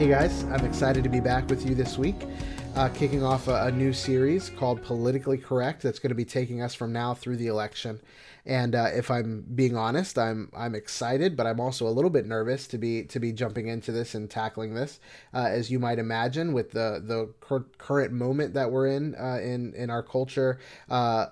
Hey guys, I'm excited to be back with you this week, uh, kicking off a, a, new series called Politically Correct that's going to be taking us from now through the election. And uh, if I'm being honest, I'm I'm excited, but I'm also a little bit nervous to be to be jumping into this and tackling this, uh, as you might imagine, with the the cur- current moment that we're in uh, in in our culture, uh,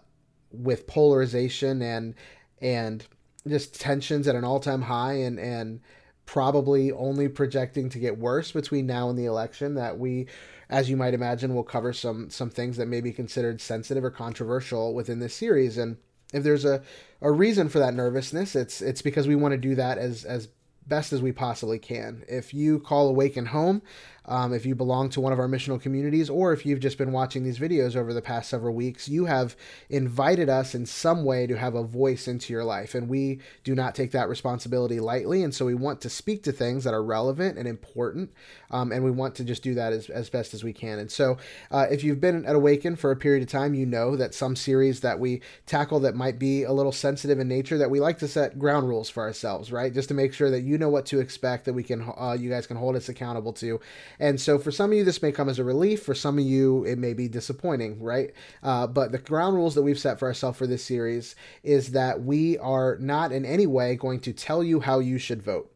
with polarization and and just tensions at an all time high and and probably only projecting to get worse between now and the election that we as you might imagine will cover some some things that may be considered sensitive or controversial within this series. And if there's a, a reason for that nervousness it's it's because we want to do that as as best as we possibly can if you call awaken home um, if you belong to one of our missional communities, or if you've just been watching these videos over the past several weeks, you have invited us in some way to have a voice into your life. And we do not take that responsibility lightly. And so we want to speak to things that are relevant and important. Um, and we want to just do that as, as best as we can. And so uh, if you've been at Awaken for a period of time, you know that some series that we tackle that might be a little sensitive in nature, that we like to set ground rules for ourselves, right? Just to make sure that you know what to expect, that we can, uh, you guys can hold us accountable to. And so for some of you, this may come as a relief. For some of you, it may be disappointing, right? Uh, but the ground rules that we've set for ourselves for this series is that we are not in any way going to tell you how you should vote.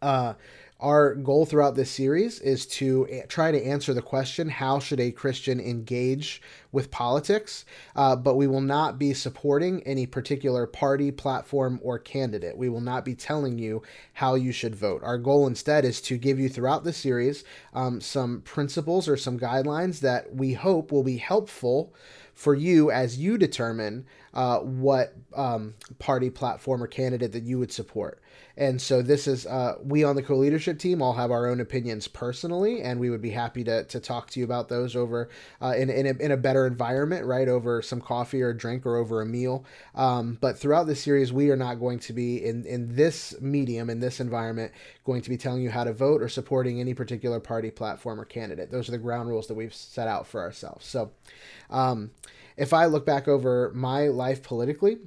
Uh, our goal throughout this series is to try to answer the question how should a Christian engage with politics? Uh, but we will not be supporting any particular party, platform, or candidate. We will not be telling you how you should vote. Our goal instead is to give you throughout the series um, some principles or some guidelines that we hope will be helpful for you as you determine uh, what um, party, platform, or candidate that you would support. And so this is uh, we on the co-leadership team all have our own opinions personally, and we would be happy to, to talk to you about those over uh, in in a, in a better environment, right? Over some coffee or a drink or over a meal. Um, but throughout the series, we are not going to be in in this medium in this environment going to be telling you how to vote or supporting any particular party, platform, or candidate. Those are the ground rules that we've set out for ourselves. So. Um, if I look back over my life politically,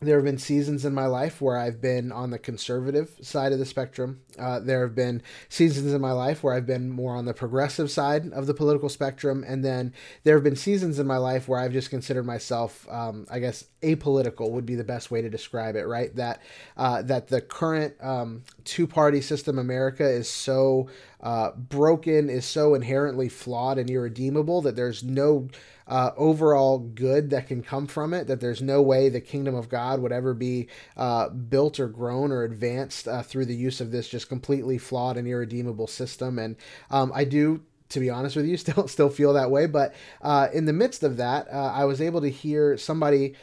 there have been seasons in my life where I've been on the conservative side of the spectrum. Uh, there have been seasons in my life where I've been more on the progressive side of the political spectrum. And then there have been seasons in my life where I've just considered myself, um, I guess, apolitical would be the best way to describe it, right? That, uh, that the current um, two party system America is so uh, broken, is so inherently flawed and irredeemable that there's no uh, overall good that can come from it, that there's no way the kingdom of God would ever be uh, built or grown or advanced uh, through the use of this just completely flawed and irredeemable system. And um, I do to be honest with you, still still feel that way. But uh, in the midst of that, uh, I was able to hear somebody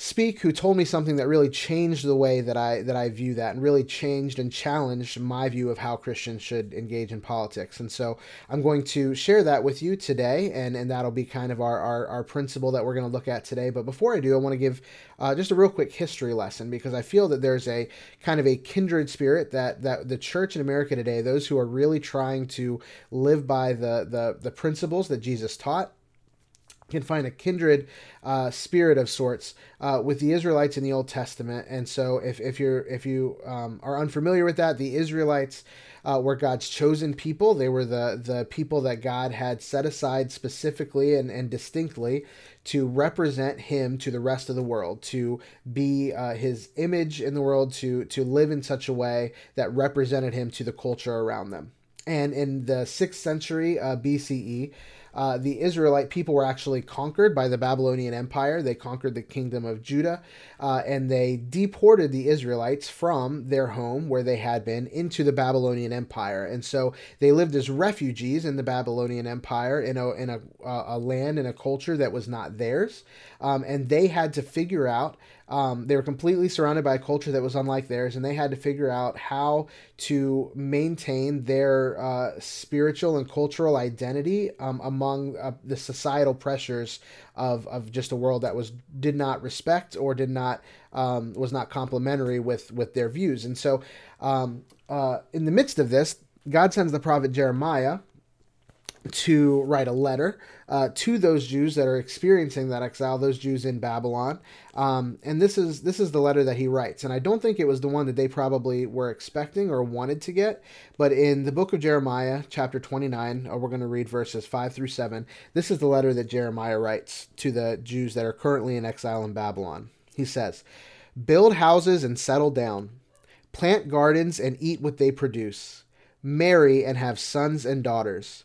speak who told me something that really changed the way that I that I view that and really changed and challenged my view of how Christians should engage in politics. And so I'm going to share that with you today and, and that'll be kind of our, our, our principle that we're going to look at today. But before I do, I want to give uh, just a real quick history lesson because I feel that there's a kind of a kindred spirit that that the church in America today, those who are really trying to live by the the, the principles that Jesus taught can find a kindred uh, spirit of sorts uh, with the Israelites in the Old Testament. And so, if, if you're if you um, are unfamiliar with that, the Israelites uh, were God's chosen people. They were the the people that God had set aside specifically and, and distinctly to represent Him to the rest of the world, to be uh, His image in the world, to to live in such a way that represented Him to the culture around them. And in the sixth century uh, BCE uh, the Israelite people were actually conquered by the Babylonian Empire. They conquered the kingdom of Judah uh, and they deported the Israelites from their home where they had been into the Babylonian Empire. And so they lived as refugees in the Babylonian Empire in a, in a, a land and a culture that was not theirs. Um, and they had to figure out um, they were completely surrounded by a culture that was unlike theirs, and they had to figure out how to maintain their uh, spiritual and cultural identity um, among uh, the societal pressures of, of just a world that was did not respect or did not um, was not complementary with with their views. And so, um, uh, in the midst of this, God sends the prophet Jeremiah to write a letter uh, to those Jews that are experiencing that exile, those Jews in Babylon. Um, and this is this is the letter that he writes. And I don't think it was the one that they probably were expecting or wanted to get. But in the book of Jeremiah, chapter 29, uh, we're going to read verses 5 through 7. This is the letter that Jeremiah writes to the Jews that are currently in exile in Babylon. He says, Build houses and settle down, plant gardens and eat what they produce, marry and have sons and daughters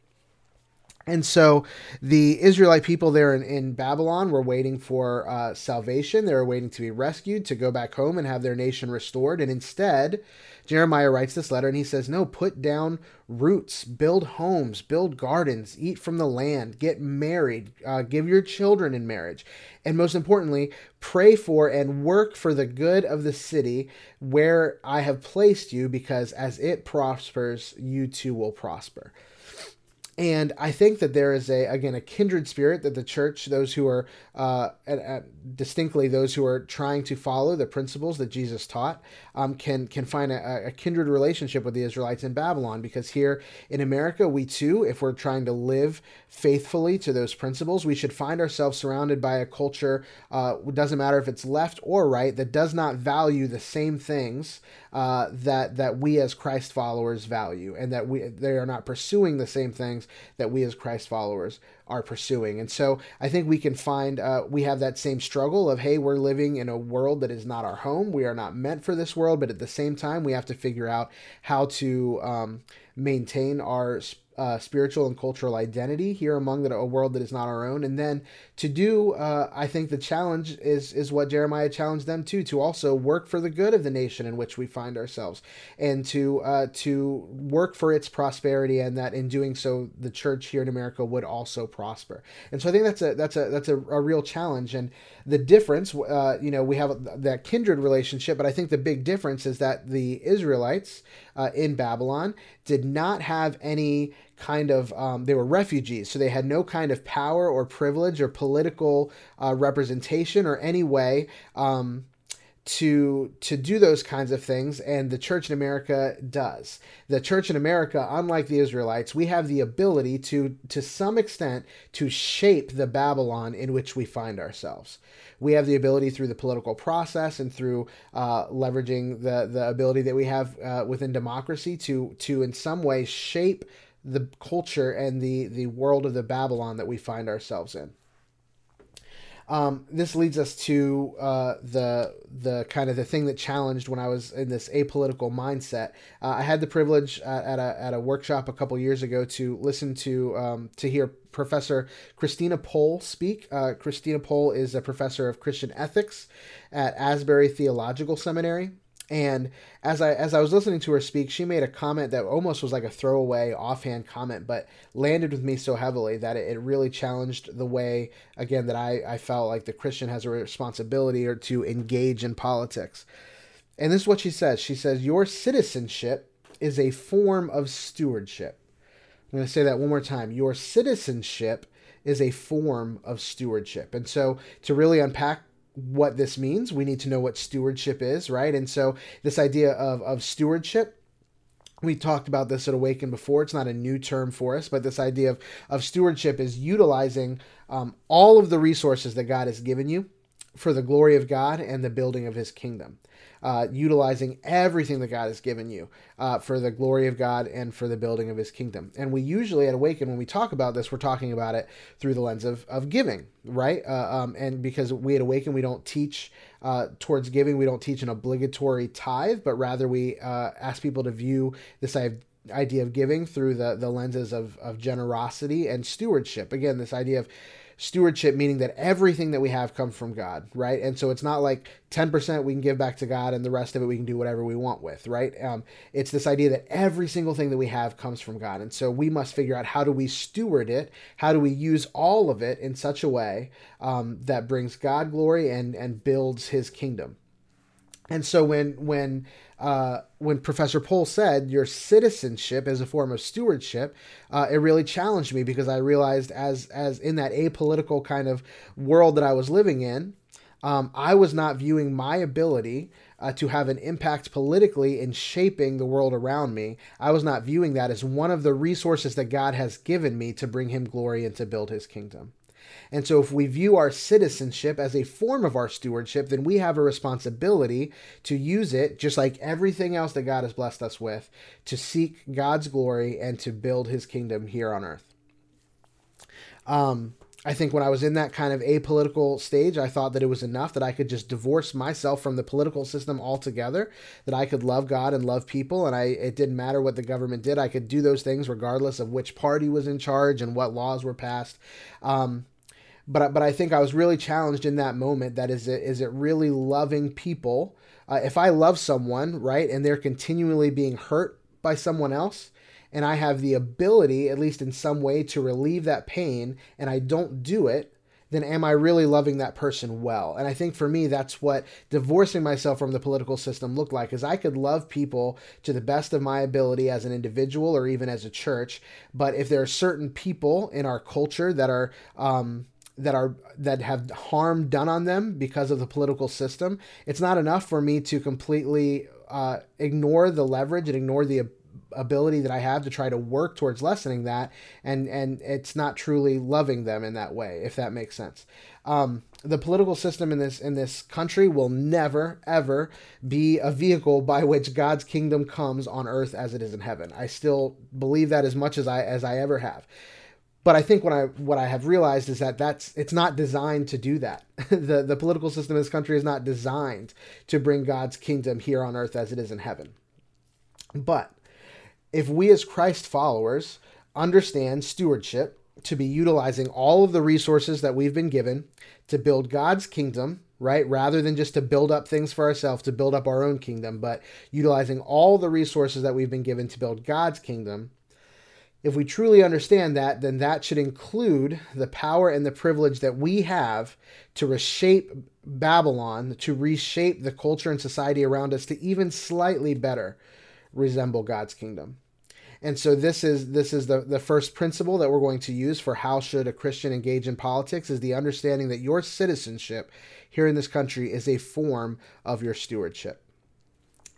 And so the Israelite people there in, in Babylon were waiting for uh, salvation. They were waiting to be rescued, to go back home and have their nation restored. And instead, Jeremiah writes this letter and he says, No, put down roots, build homes, build gardens, eat from the land, get married, uh, give your children in marriage. And most importantly, pray for and work for the good of the city where I have placed you, because as it prospers, you too will prosper and I think that there is a again a kindred spirit that the church, those who are uh, at, at distinctly those who are trying to follow the principles that Jesus taught, um, can can find a, a, kindred relationship with the Israelites in Babylon. Because here in America, we too, if we're trying to live faithfully to those principles, we should find ourselves surrounded by a culture. Uh, doesn't matter if it's left or right that does not value the same things uh, that that we as Christ followers value, and that we they are not pursuing the same things that we as Christ followers are pursuing. And so I think we can find uh, we have that same struggle of hey, we're living in a world that is not our home. We are not meant for this world, but at the same time, we have to figure out how to um, maintain our uh, spiritual and cultural identity here among the, a world that is not our own. And then to do, uh, I think the challenge is is what Jeremiah challenged them to to also work for the good of the nation in which we find ourselves, and to uh, to work for its prosperity, and that in doing so, the church here in America would also prosper. And so I think that's a that's a that's a, a real challenge. And the difference, uh, you know, we have that kindred relationship, but I think the big difference is that the Israelites uh, in Babylon did not have any kind of um, they were refugees so they had no kind of power or privilege or political uh, representation or any way um, to to do those kinds of things and the church in America does. The church in America unlike the Israelites, we have the ability to to some extent to shape the Babylon in which we find ourselves. We have the ability through the political process and through uh, leveraging the the ability that we have uh, within democracy to to in some way shape the culture and the the world of the Babylon that we find ourselves in. Um, this leads us to uh, the the kind of the thing that challenged when I was in this apolitical mindset. Uh, I had the privilege at, at, a at a workshop a couple years ago to listen to um, to hear Professor Christina Pohl speak. Uh, Christina Pohl is a professor of Christian ethics at Asbury Theological Seminary. And as I as I was listening to her speak, she made a comment that almost was like a throwaway, offhand comment, but landed with me so heavily that it, it really challenged the way again that I, I felt like the Christian has a responsibility or to engage in politics. And this is what she says. She says, Your citizenship is a form of stewardship. I'm going to say that one more time. Your citizenship is a form of stewardship. And so to really unpack what this means. We need to know what stewardship is, right? And so this idea of, of stewardship we talked about this at Awaken before. It's not a new term for us, but this idea of, of stewardship is utilizing um, all of the resources that God has given you for the glory of God and the building of his kingdom uh, utilizing everything that God has given you uh, for the glory of God and for the building of his kingdom. And we usually at Awaken, when we talk about this, we're talking about it through the lens of, of giving, right? Uh, um, and because we at Awaken, we don't teach uh, towards giving, we don't teach an obligatory tithe, but rather we uh, ask people to view this idea of giving through the, the lenses of, of generosity and stewardship. Again, this idea of stewardship meaning that everything that we have comes from God, right? And so it's not like 10% we can give back to God and the rest of it we can do whatever we want with, right? Um, it's this idea that every single thing that we have comes from God. And so we must figure out how do we steward it? How do we use all of it in such a way um, that brings God glory and, and builds his kingdom? And so when when uh, when Professor Pohl said your citizenship is a form of stewardship, uh, it really challenged me because I realized as as in that apolitical kind of world that I was living in, um, I was not viewing my ability uh, to have an impact politically in shaping the world around me. I was not viewing that as one of the resources that God has given me to bring Him glory and to build His kingdom. And so, if we view our citizenship as a form of our stewardship, then we have a responsibility to use it, just like everything else that God has blessed us with, to seek God's glory and to build his kingdom here on earth. Um, I think when I was in that kind of apolitical stage, I thought that it was enough that I could just divorce myself from the political system altogether, that I could love God and love people, and I it didn't matter what the government did. I could do those things regardless of which party was in charge and what laws were passed. Um, but but I think I was really challenged in that moment. That is it is it really loving people? Uh, if I love someone, right, and they're continually being hurt by someone else, and I have the ability, at least in some way, to relieve that pain, and I don't do it, then am I really loving that person well? And I think for me, that's what divorcing myself from the political system looked like, is I could love people to the best of my ability as an individual or even as a church. But if there are certain people in our culture that are, um, that are that have harm done on them because of the political system. It's not enough for me to completely uh, ignore the leverage and ignore the ability that I have to try to work towards lessening that, and and it's not truly loving them in that way, if that makes sense. Um, the political system in this in this country will never ever be a vehicle by which God's kingdom comes on earth as it is in heaven. I still believe that as much as I as I ever have but I think what I what I have realized is that that's it's not designed to do that. the the political system in this country is not designed to bring God's kingdom here on earth as it is in heaven. But if we as Christ followers understand stewardship to be utilizing all of the resources that we've been given to build God's kingdom, right? Rather than just to build up things for ourselves, to build up our own kingdom, but utilizing all the resources that we've been given to build God's kingdom, if we truly understand that, then that should include the power and the privilege that we have to reshape Babylon, to reshape the culture and society around us to even slightly better resemble God's kingdom. And so this is this is the, the first principle that we're going to use for how should a Christian engage in politics is the understanding that your citizenship here in this country is a form of your stewardship.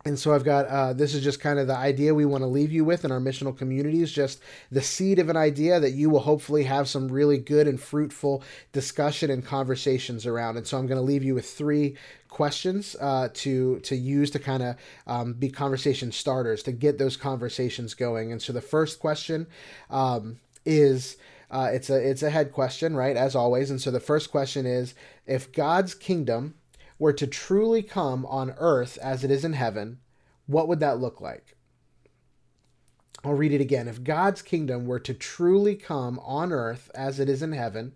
And so I've got uh, this is just kind of the idea we want to leave you with in our missional communities, just the seed of an idea that you will hopefully have some really good and fruitful discussion and conversations around. And so I'm going to leave you with three questions uh, to to use to kind of um, be conversation starters to get those conversations going. And so the first question um, is. Uh, it's a it's a head question, right? As always, and so the first question is: If God's kingdom were to truly come on earth as it is in heaven, what would that look like? I'll read it again. If God's kingdom were to truly come on earth as it is in heaven,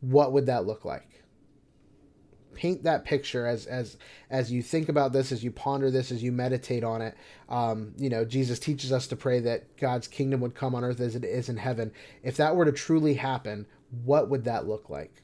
what would that look like? Paint that picture as as as you think about this, as you ponder this, as you meditate on it. Um, you know, Jesus teaches us to pray that God's kingdom would come on earth as it is in heaven. If that were to truly happen, what would that look like?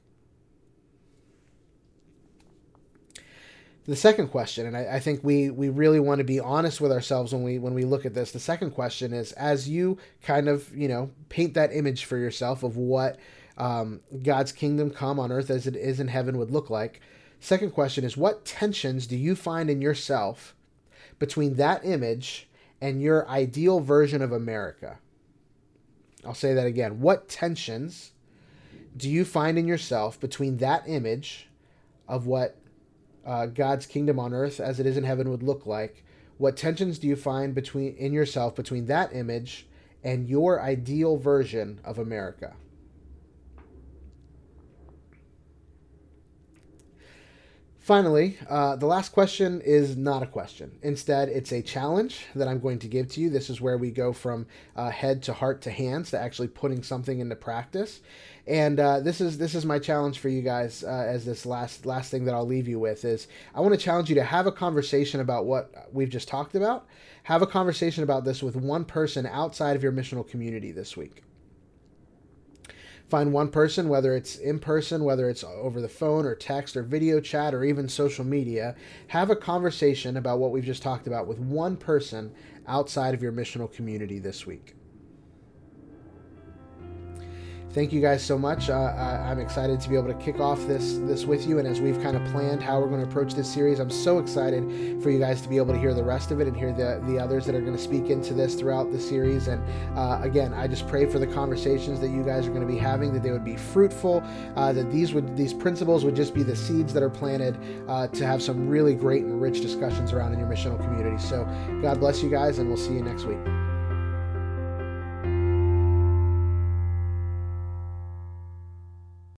The second question, and I, I, think we we really want to be honest with ourselves when we when we look at this. The second question is, as you kind of you know paint that image for yourself of what um, God's kingdom come on earth as it is in heaven would look like. Second question is, what tensions do you find in yourself between that image and your ideal version of America? I'll say that again. What tensions do you find in yourself between that image of what uh, God's kingdom on earth as it is in heaven would look like? What tensions do you find between in yourself between that image and your ideal version of America? Finally, uh, the last question is not a question. Instead, it's a challenge that I'm going to give to you. This is where we go from uh, head to heart to hands to actually putting something into practice. And uh, this is this is my challenge for you guys uh, as this last last thing that I'll leave you with is I want to challenge you to have a conversation about what we've just talked about. Have a conversation about this with one person outside of your missional community this week find one person, whether it's in person, whether it's over the phone or text or video chat or even social media, have a conversation about what we've just talked about with one person outside of your missional community this week thank you guys so much. Uh, I, am excited to be able to kick off this this with you, and as we've kind of planned how we're going to approach this series, I'm so excited for you guys to be able to hear the rest of it and hear the the others that are going to speak into this throughout the series. And uh, again, I just pray for the conversations that you guys are going to be having that they would be fruitful, uh, that these would these principles would just be the seeds that are planted uh, to have some really great and rich discussions around in your missional community. So God bless you guys, and we'll see you next week.